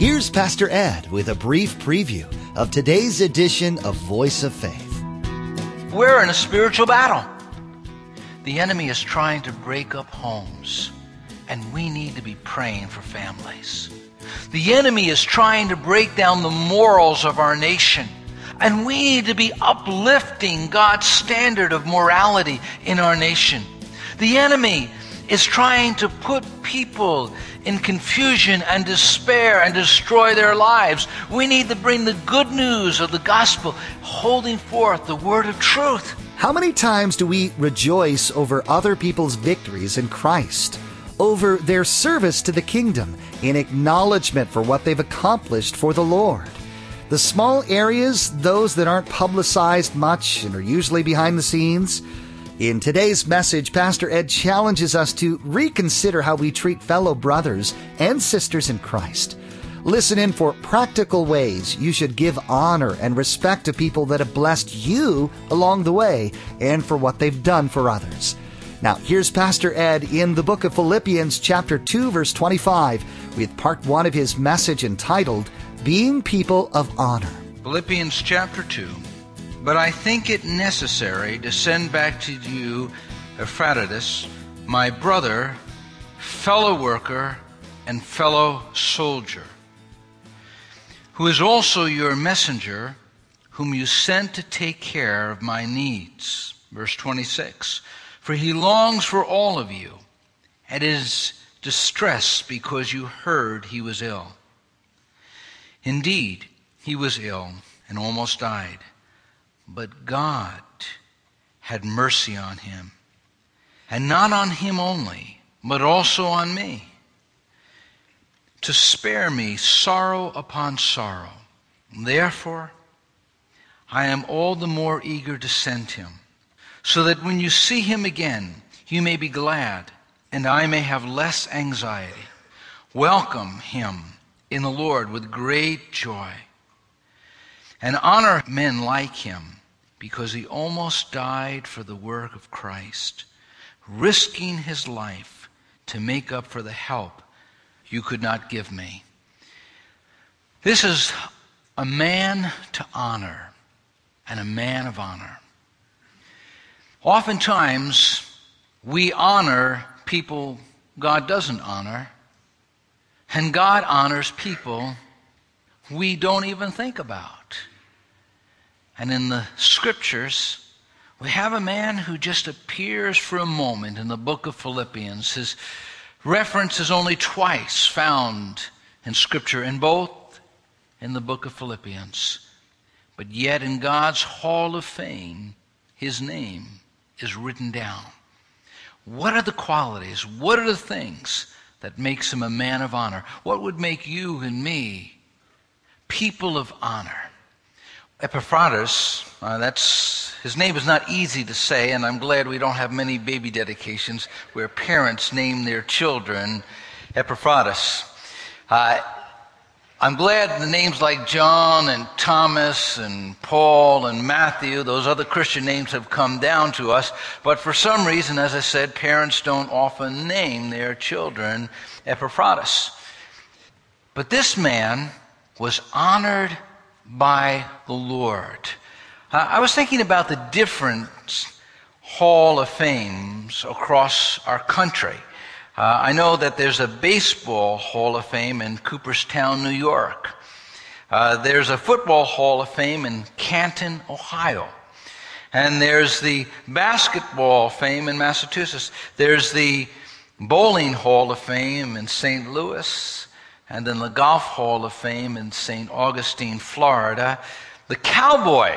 Here's Pastor Ed with a brief preview of today's edition of Voice of Faith. We're in a spiritual battle. The enemy is trying to break up homes, and we need to be praying for families. The enemy is trying to break down the morals of our nation, and we need to be uplifting God's standard of morality in our nation. The enemy is trying to put people in confusion and despair and destroy their lives. We need to bring the good news of the gospel, holding forth the word of truth. How many times do we rejoice over other people's victories in Christ, over their service to the kingdom, in acknowledgement for what they've accomplished for the Lord? The small areas, those that aren't publicized much and are usually behind the scenes, in today's message, Pastor Ed challenges us to reconsider how we treat fellow brothers and sisters in Christ. Listen in for practical ways you should give honor and respect to people that have blessed you along the way and for what they've done for others. Now, here's Pastor Ed in the book of Philippians, chapter 2, verse 25, with part one of his message entitled, Being People of Honor. Philippians chapter 2 but I think it necessary to send back to you Epaphroditus, my brother, fellow worker, and fellow soldier, who is also your messenger, whom you sent to take care of my needs. Verse 26 For he longs for all of you, and is distressed because you heard he was ill. Indeed, he was ill and almost died. But God had mercy on him. And not on him only, but also on me. To spare me sorrow upon sorrow. Therefore, I am all the more eager to send him, so that when you see him again, you may be glad, and I may have less anxiety. Welcome him in the Lord with great joy, and honor men like him because he almost died for the work of Christ, risking his life to make up for the help you could not give me. This is a man to honor and a man of honor. Oftentimes, we honor people God doesn't honor, and God honors people we don't even think about. And in the scriptures, we have a man who just appears for a moment in the book of Philippians. His reference is only twice found in scripture, and both in the book of Philippians. But yet, in God's hall of fame, his name is written down. What are the qualities? What are the things that makes him a man of honor? What would make you and me people of honor? Epaphroditus, uh, that's his name is not easy to say, and I'm glad we don't have many baby dedications where parents name their children Epaphroditus. Uh, I'm glad the names like John and Thomas and Paul and Matthew, those other Christian names have come down to us, but for some reason, as I said, parents don't often name their children Epaphroditus. But this man was honored by the Lord. Uh, I was thinking about the different Hall of Fames across our country. Uh, I know that there's a baseball Hall of Fame in Cooperstown, New York. Uh, there's a football Hall of Fame in Canton, Ohio. And there's the basketball fame in Massachusetts. There's the bowling Hall of Fame in St. Louis and in the Golf Hall of Fame in St. Augustine, Florida, the Cowboy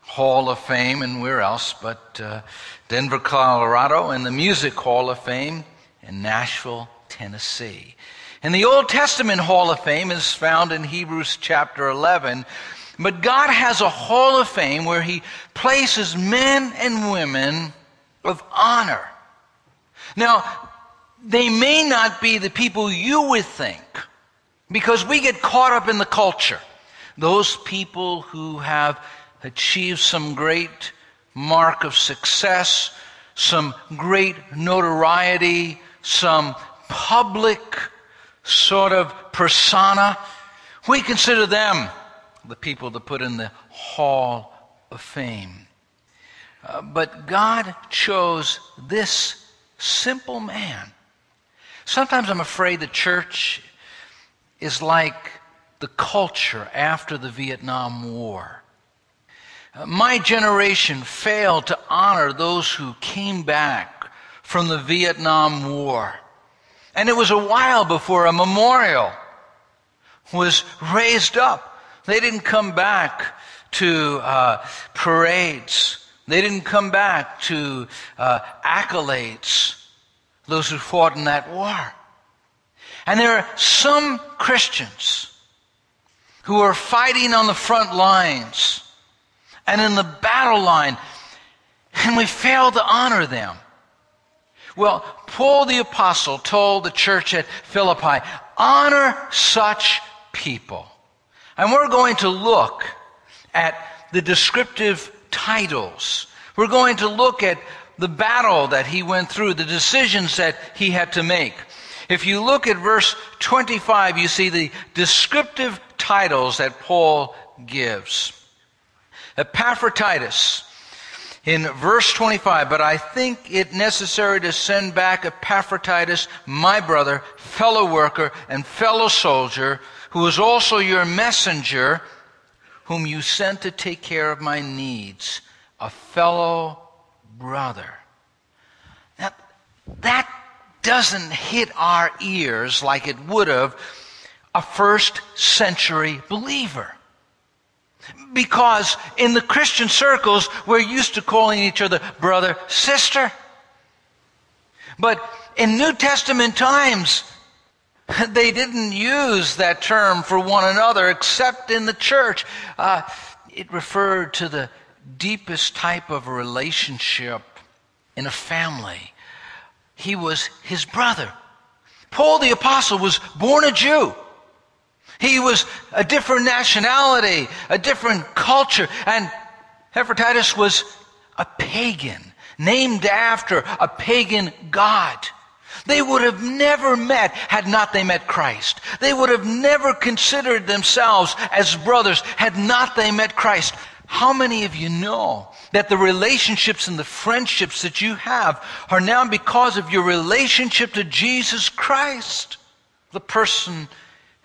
Hall of Fame, and where else but uh, Denver, Colorado, and the Music Hall of Fame in Nashville, Tennessee. And the Old Testament Hall of Fame is found in Hebrews chapter 11. But God has a Hall of Fame where He places men and women of honor. Now, they may not be the people you would think because we get caught up in the culture. Those people who have achieved some great mark of success, some great notoriety, some public sort of persona, We consider them the people to put in the hall of fame. Uh, but God chose this simple man. Sometimes I'm afraid the church is like the culture after the Vietnam War. My generation failed to honor those who came back from the Vietnam War. And it was a while before a memorial was raised up. They didn't come back to uh, parades. They didn't come back to uh, accolades, those who fought in that war. And there are some Christians who are fighting on the front lines and in the battle line, and we fail to honor them. Well, Paul the Apostle told the church at Philippi, honor such people. And we're going to look at the descriptive titles. We're going to look at the battle that he went through, the decisions that he had to make. If you look at verse 25, you see the descriptive titles that Paul gives. Epaphroditus, in verse 25, but I think it necessary to send back Epaphroditus, my brother, fellow worker, and fellow soldier, who is also your messenger, whom you sent to take care of my needs, a fellow brother. Now, that doesn't hit our ears like it would have a first century believer. Because in the Christian circles, we're used to calling each other brother, sister. But in New Testament times, they didn't use that term for one another except in the church. Uh, it referred to the deepest type of relationship in a family. He was his brother. Paul the Apostle was born a Jew. He was a different nationality, a different culture, and Epaphroditus was a pagan, named after a pagan god. They would have never met had not they met Christ. They would have never considered themselves as brothers had not they met Christ. How many of you know that the relationships and the friendships that you have are now because of your relationship to Jesus Christ? The person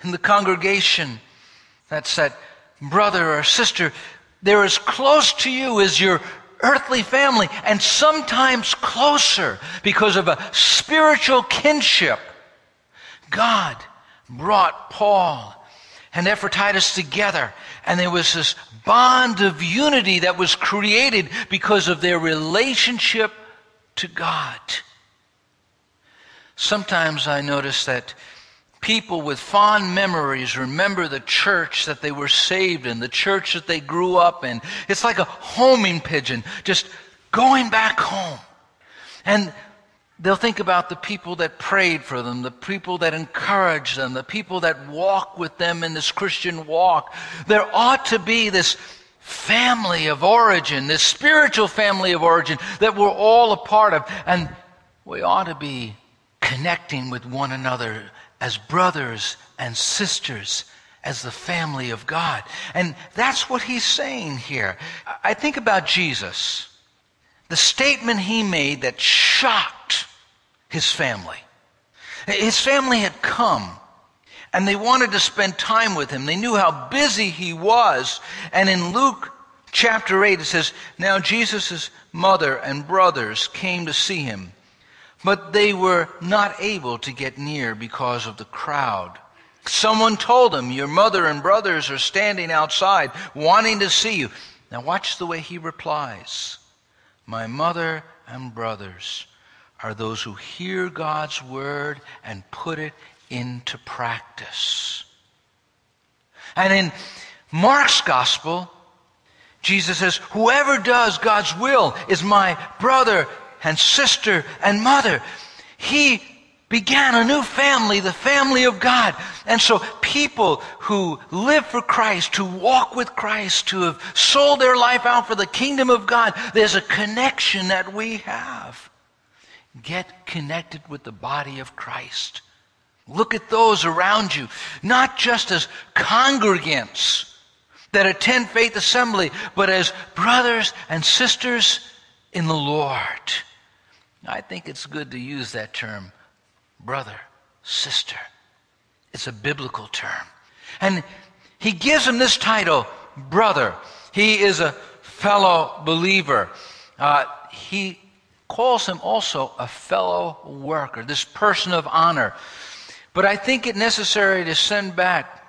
in the congregation that's that brother or sister, they're as close to you as your earthly family and sometimes closer because of a spiritual kinship. God brought Paul and Epaphroditus together and there was this bond of unity that was created because of their relationship to God. Sometimes I notice that people with fond memories remember the church that they were saved in, the church that they grew up in. It's like a homing pigeon, just going back home. And they'll think about the people that prayed for them, the people that encouraged them, the people that walk with them in this Christian walk. There ought to be this family of origin, this spiritual family of origin that we're all a part of. And we ought to be connecting with one another as brothers and sisters, as the family of God. And that's what he's saying here. I think about Jesus, the statement he made that shocked his family. His family had come and they wanted to spend time with him. They knew how busy he was. And in Luke chapter 8, it says, Now Jesus' mother and brothers came to see him. But they were not able to get near because of the crowd. Someone told him, Your mother and brothers are standing outside wanting to see you. Now, watch the way he replies My mother and brothers are those who hear God's word and put it into practice. And in Mark's gospel, Jesus says, Whoever does God's will is my brother and sister and mother. He began a new family, the family of God. And so people who live for Christ, who walk with Christ, who have sold their life out for the kingdom of God, there's a connection that we have. Get connected with the body of Christ. Look at those around you, not just as congregants that attend faith assembly, but as brothers and sisters in the Lord. I think it's good to use that term, brother, sister. It's a biblical term. And he gives him this title, brother. He is a fellow believer. Uh, he calls him also a fellow worker, this person of honor. But I think it necessary to send back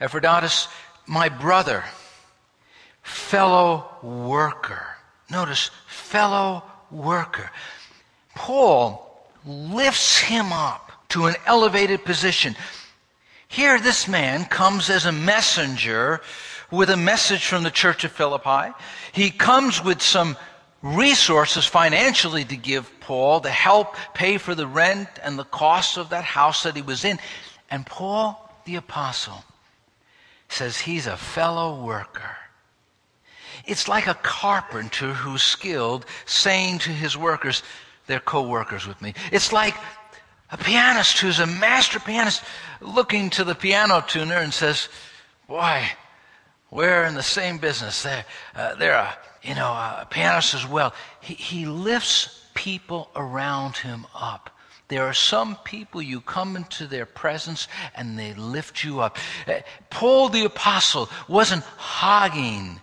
Epaphroditus, my brother, fellow worker. Notice, fellow worker. Paul lifts him up to an elevated position. Here, this man comes as a messenger with a message from the church of Philippi. He comes with some resources financially to give Paul to help pay for the rent and the cost of that house that he was in. And Paul, the apostle, says he's a fellow worker. It's like a carpenter who's skilled saying to his workers, they're co workers with me. It's like a pianist who's a master pianist looking to the piano tuner and says, Boy, we're in the same business. They're, uh, they're a, you know, a pianist as well. He, he lifts people around him up. There are some people you come into their presence and they lift you up. Uh, Paul the Apostle wasn't hogging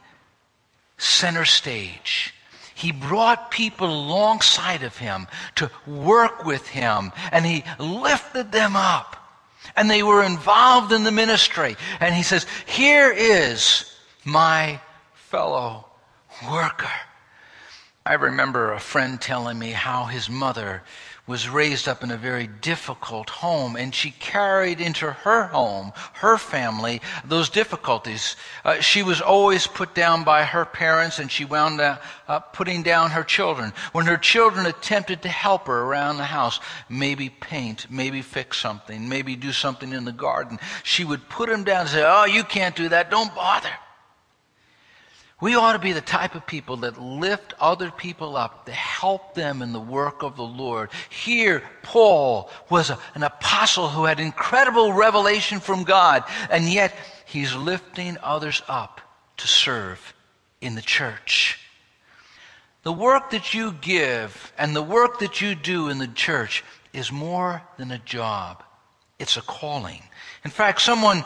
center stage. He brought people alongside of him to work with him, and he lifted them up. And they were involved in the ministry. And he says, Here is my fellow worker. I remember a friend telling me how his mother was raised up in a very difficult home, and she carried into her home, her family, those difficulties. Uh, she was always put down by her parents, and she wound up uh, putting down her children. When her children attempted to help her around the house, maybe paint, maybe fix something, maybe do something in the garden, she would put them down and say, Oh, you can't do that, don't bother. We ought to be the type of people that lift other people up, to help them in the work of the Lord. Here, Paul was a, an apostle who had incredible revelation from God, and yet he's lifting others up to serve in the church. The work that you give and the work that you do in the church is more than a job. It's a calling. In fact, someone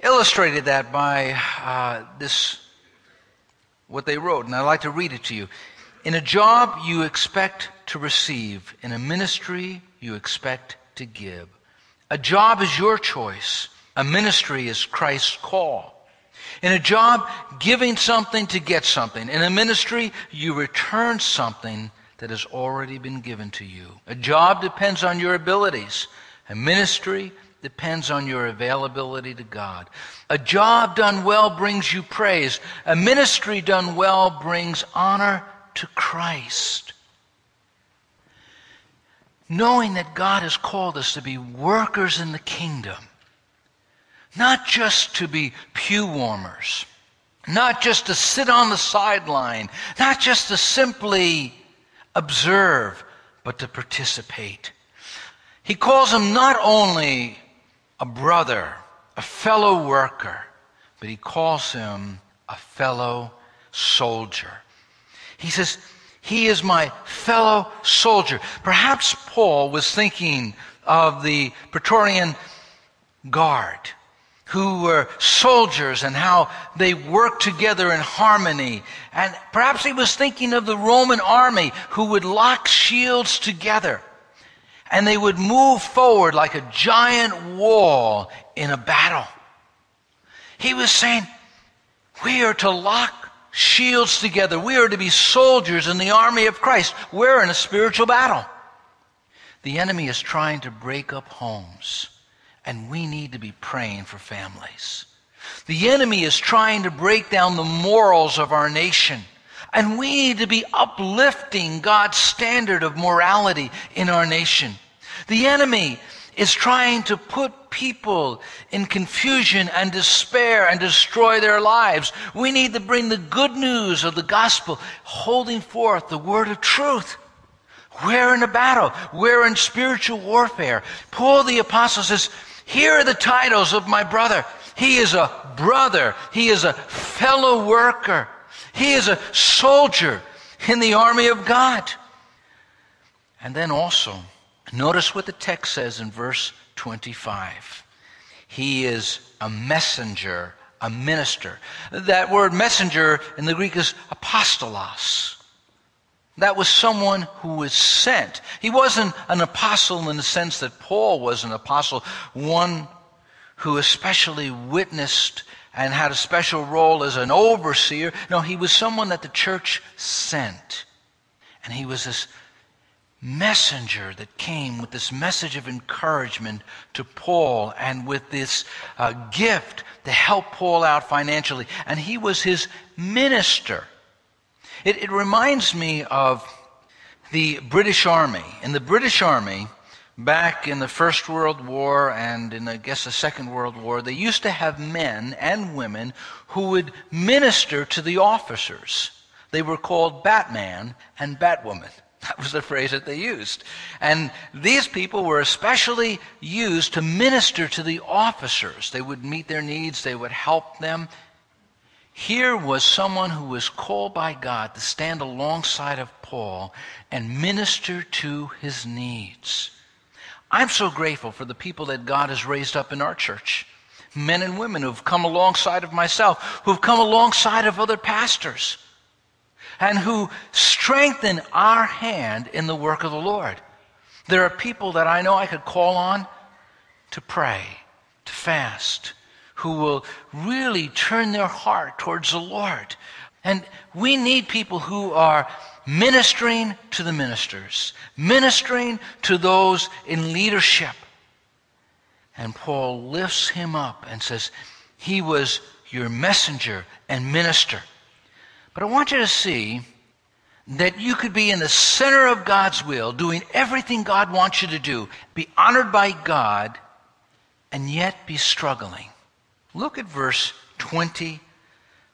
illustrated that by uh, this what they wrote, and I'd like to read it to you. In a job, you expect to receive. In a ministry, you expect to give. A job is your choice. A ministry is Christ's call. In a job, giving something to get something. In a ministry, you return something that has already been given to you. A job depends on your abilities. A ministry depends on your availability to God. A job done well brings you praise. A ministry done well brings honor to Christ. Knowing that God has called us to be workers in the kingdom, not just to be pew warmers, not just to sit on the sideline, not just to simply observe, but to participate. He calls them not only a brother, a fellow worker, but he calls him a fellow soldier. He says, He is my fellow soldier. Perhaps Paul was thinking of the Praetorian Guard, who were soldiers and how they worked together in harmony. And perhaps he was thinking of the Roman army who would lock shields together and they would move forward like a giant wall in a battle. He was saying, we are to lock shields together. We are to be soldiers in the army of Christ. We're in a spiritual battle. The enemy is trying to break up homes, and we need to be praying for families. The enemy is trying to break down the morals of our nation. And we need to be uplifting God's standard of morality in our nation. The enemy is trying to put people in confusion and despair and destroy their lives. We need to bring the good news of the gospel, holding forth the word of truth. We're in a battle. We're in spiritual warfare. Paul the apostle says, here are the titles of my brother. He is a brother. He is a fellow worker. He is a soldier in the army of God. And then also, notice what the text says in verse 25. He is a messenger, a minister. That word messenger in the Greek is apostolos. That was someone who was sent. He wasn't an apostle in the sense that Paul was an apostle, one who especially witnessed and had a special role as an overseer. No, he was someone that the church sent. And he was this messenger that came with this message of encouragement to Paul and with this uh, gift to help Paul out financially. And he was his minister. It, it reminds me of the British Army. In the British Army, back in the First World War and in, I guess, the Second World War, they used to have men and women who would minister to the officers. They were called Batman and Batwoman. That was the phrase that they used. And these people were especially used to minister to the officers. They would meet their needs, they would help them. Here was someone who was called by God to stand alongside of Paul and minister to his needs. I'm so grateful for the people that God has raised up in our church. Men and women who've come alongside of myself, who've come alongside of other pastors, and who strengthen our hand in the work of the Lord. There are people that I know I could call on to pray, to fast, who will really turn their heart towards the Lord. And we need people who are ministering to the ministers, ministering to those in leadership. And Paul lifts him up and says, He was your messenger and minister. But I want you to see that you could be in the center of God's will, doing everything God wants you to do, be honored by God, and yet be struggling. Look at verse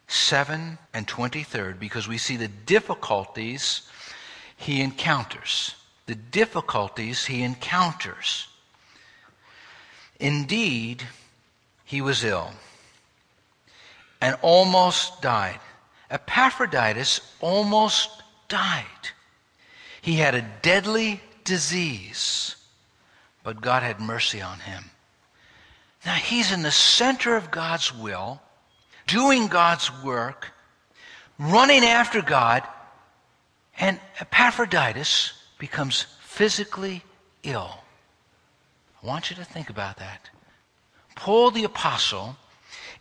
27 and 23 because we see the difficulties he encounters. The difficulties he encounters. Indeed, he was ill and almost died. Epaphroditus almost died. He had a deadly disease, but God had mercy on him. Now he's in the center of God's will, doing God's work, running after God, and Epaphroditus becomes physically ill. I want you to think about that. Paul the Apostle,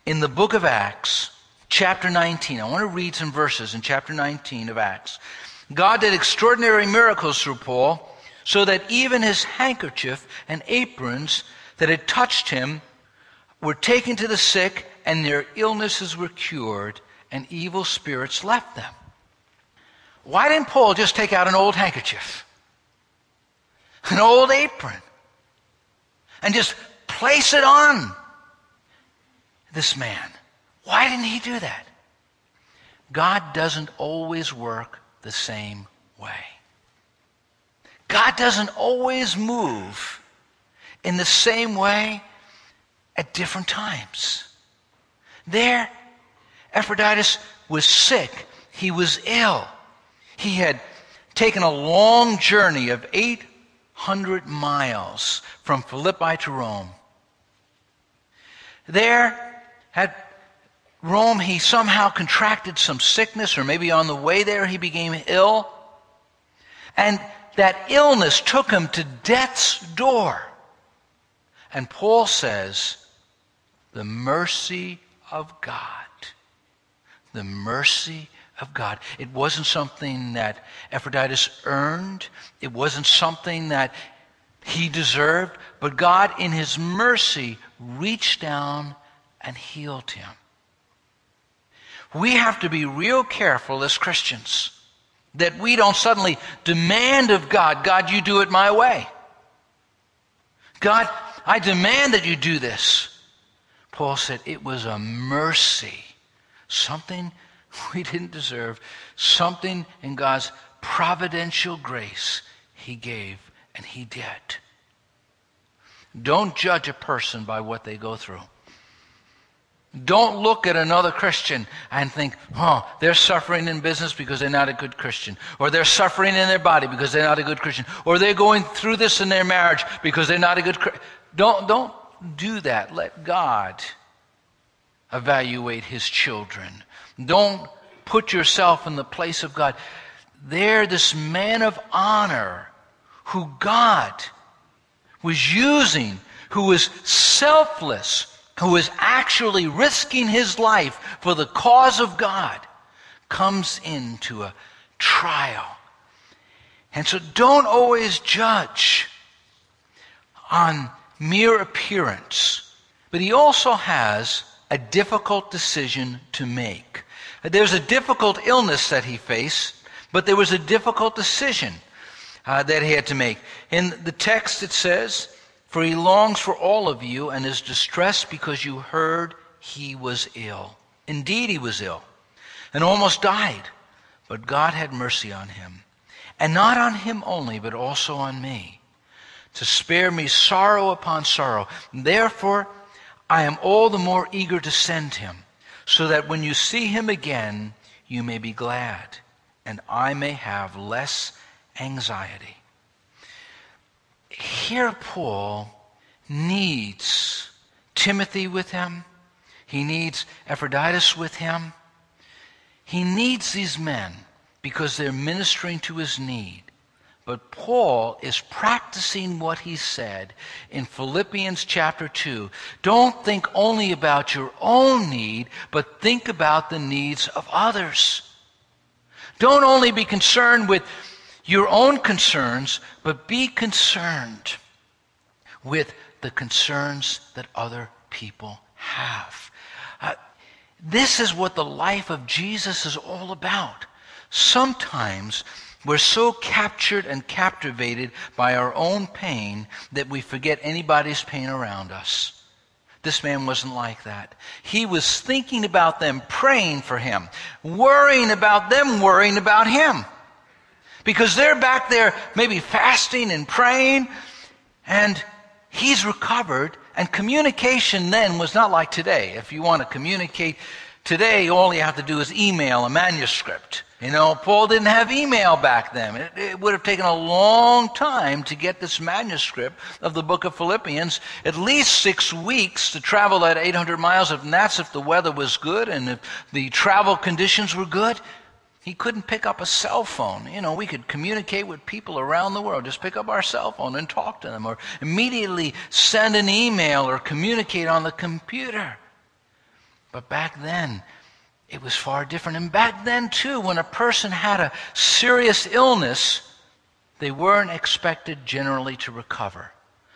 in the book of Acts, chapter 19, I want to read some verses in chapter 19 of Acts. God did extraordinary miracles through Paul, so that even his handkerchief and aprons that had touched him were taken to the sick, and their illnesses were cured, and evil spirits left them. Why didn't Paul just take out an old handkerchief, an old apron, and just place it on this man? Why didn't he do that? God doesn't always work the same way. God doesn't always move in the same way at different times. There, Epaphroditus was sick. He was ill. He had taken a long journey of 800 miles from Philippi to Rome. There, at Rome, he somehow contracted some sickness, or maybe on the way there he became ill. And that illness took him to death's door. And Paul says, the mercy of God. The mercy of God. It wasn't something that Epaphroditus earned. It wasn't something that he deserved. But God, in his mercy, reached down and healed him. We have to be real careful as Christians that we don't suddenly demand of God, God, you do it my way. God, I demand that you do this. Paul said it was a mercy, something we didn't deserve, something in God's providential grace. he gave and he did. Don't judge a person by what they go through. Don't look at another Christian and think, oh, they're suffering in business because they're not a good Christian. Or they're suffering in their body because they're not a good Christian. Or they're going through this in their marriage because they're not a good Christian. Don't, don't do that. Let God evaluate his children. Don't put yourself in the place of God. They're this man of honor who God was using, who was selfless, who was actually risking his life for the cause of God, comes into a trial. And so don't always judge on mere appearance, but he also has a difficult decision to make. There's a difficult illness that he faced, but there was a difficult decision uh, that he had to make. In the text it says, For he longs for all of you and is distressed because you heard he was ill. Indeed, he was ill and almost died, but God had mercy on him. And not on him only, but also on me, to spare me sorrow upon sorrow. Therefore, I am all the more eager to send him, so that when you see him again, you may be glad, and I may have less anxiety. Here, Paul needs Timothy with him. He needs Epaphroditus with him. He needs these men because they're ministering to his need. But Paul is practicing what he said in Philippians chapter 2. Don't think only about your own need, but think about the needs of others. Don't only be concerned with your own concerns, but be concerned with the concerns that other people have. Uh, this is what the life of Jesus is all about. Sometimes we're so captured and captivated by our own pain that we forget anybody's pain around us. This man wasn't like that. He was thinking about them, praying for him, worrying about them, worrying about him because they're back there maybe fasting and praying and he's recovered and communication then was not like today. If you want to communicate today, all you have to do is email a manuscript. You know, Paul didn't have email back then. It, it, would have taken a long time to get this manuscript of the book of Philippians, at least six weeks to travel that 800 miles, if that's if the weather was good and if the travel conditions were good. He couldn't pick up a cell phone. You know, we could communicate with people around the world. Just pick up our cell phone and talk to them, or immediately send an email or communicate on the computer. But back then, it was far different. And back then, too, when a person had a serious illness, they weren't expected generally to recover.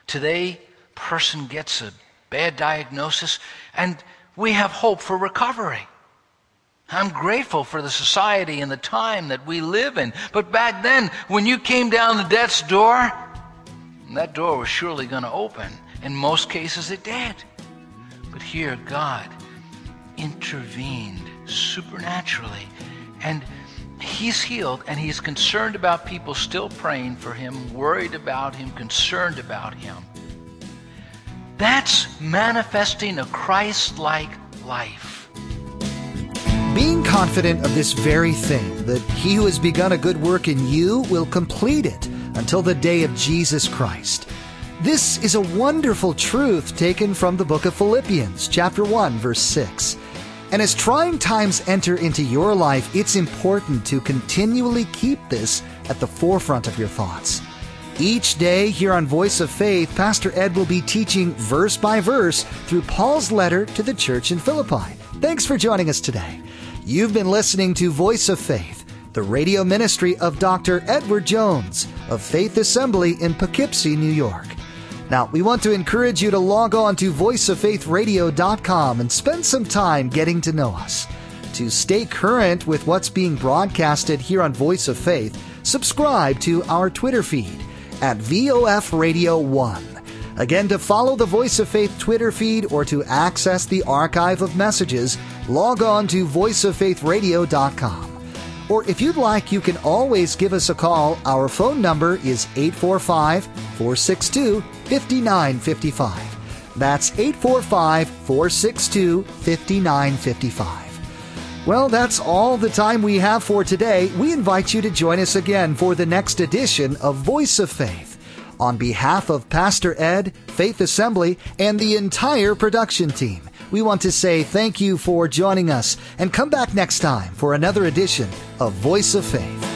Today, person gets a bad diagnosis, and we have hope for recovery. I'm grateful for the society and the time that we live in. But back then, when you came down the death's door, that door was surely going to open. In most cases, it did. But here, God intervened supernaturally. And He's healed, and He's concerned about people still praying for Him, worried about Him, concerned about Him. That's manifesting a Christ like life. Being confident of this very thing, that he who has begun a good work in you will complete it until the day of Jesus Christ. This is a wonderful truth taken from the book of Philippians, chapter 1, verse 6. And as trying times enter into your life, it's important to continually keep this at the forefront of your thoughts. Each day here on Voice of Faith, Pastor Ed will be teaching verse by verse through Paul's letter to the church in Philippi. Thanks for joining us today. You've been listening to Voice of Faith, the radio ministry of Dr. Edward Jones of Faith Assembly in Poughkeepsie, New York. Now, we want to encourage you to log on to voiceoffaithradio.com and spend some time getting to know us. To stay current with what's being broadcasted here on Voice of Faith, subscribe to our Twitter feed at VOF Radio 1. Again, to follow the Voice of Faith Twitter feed or to access the archive of messages, log on to voiceoffaithradio.com. Or if you'd like, you can always give us a call. Our phone number is 845 462 5955. That's 845 462 5955. Well, that's all the time we have for today. We invite you to join us again for the next edition of Voice of Faith. On behalf of Pastor Ed, Faith Assembly, and the entire production team, we want to say thank you for joining us and come back next time for another edition of Voice of Faith.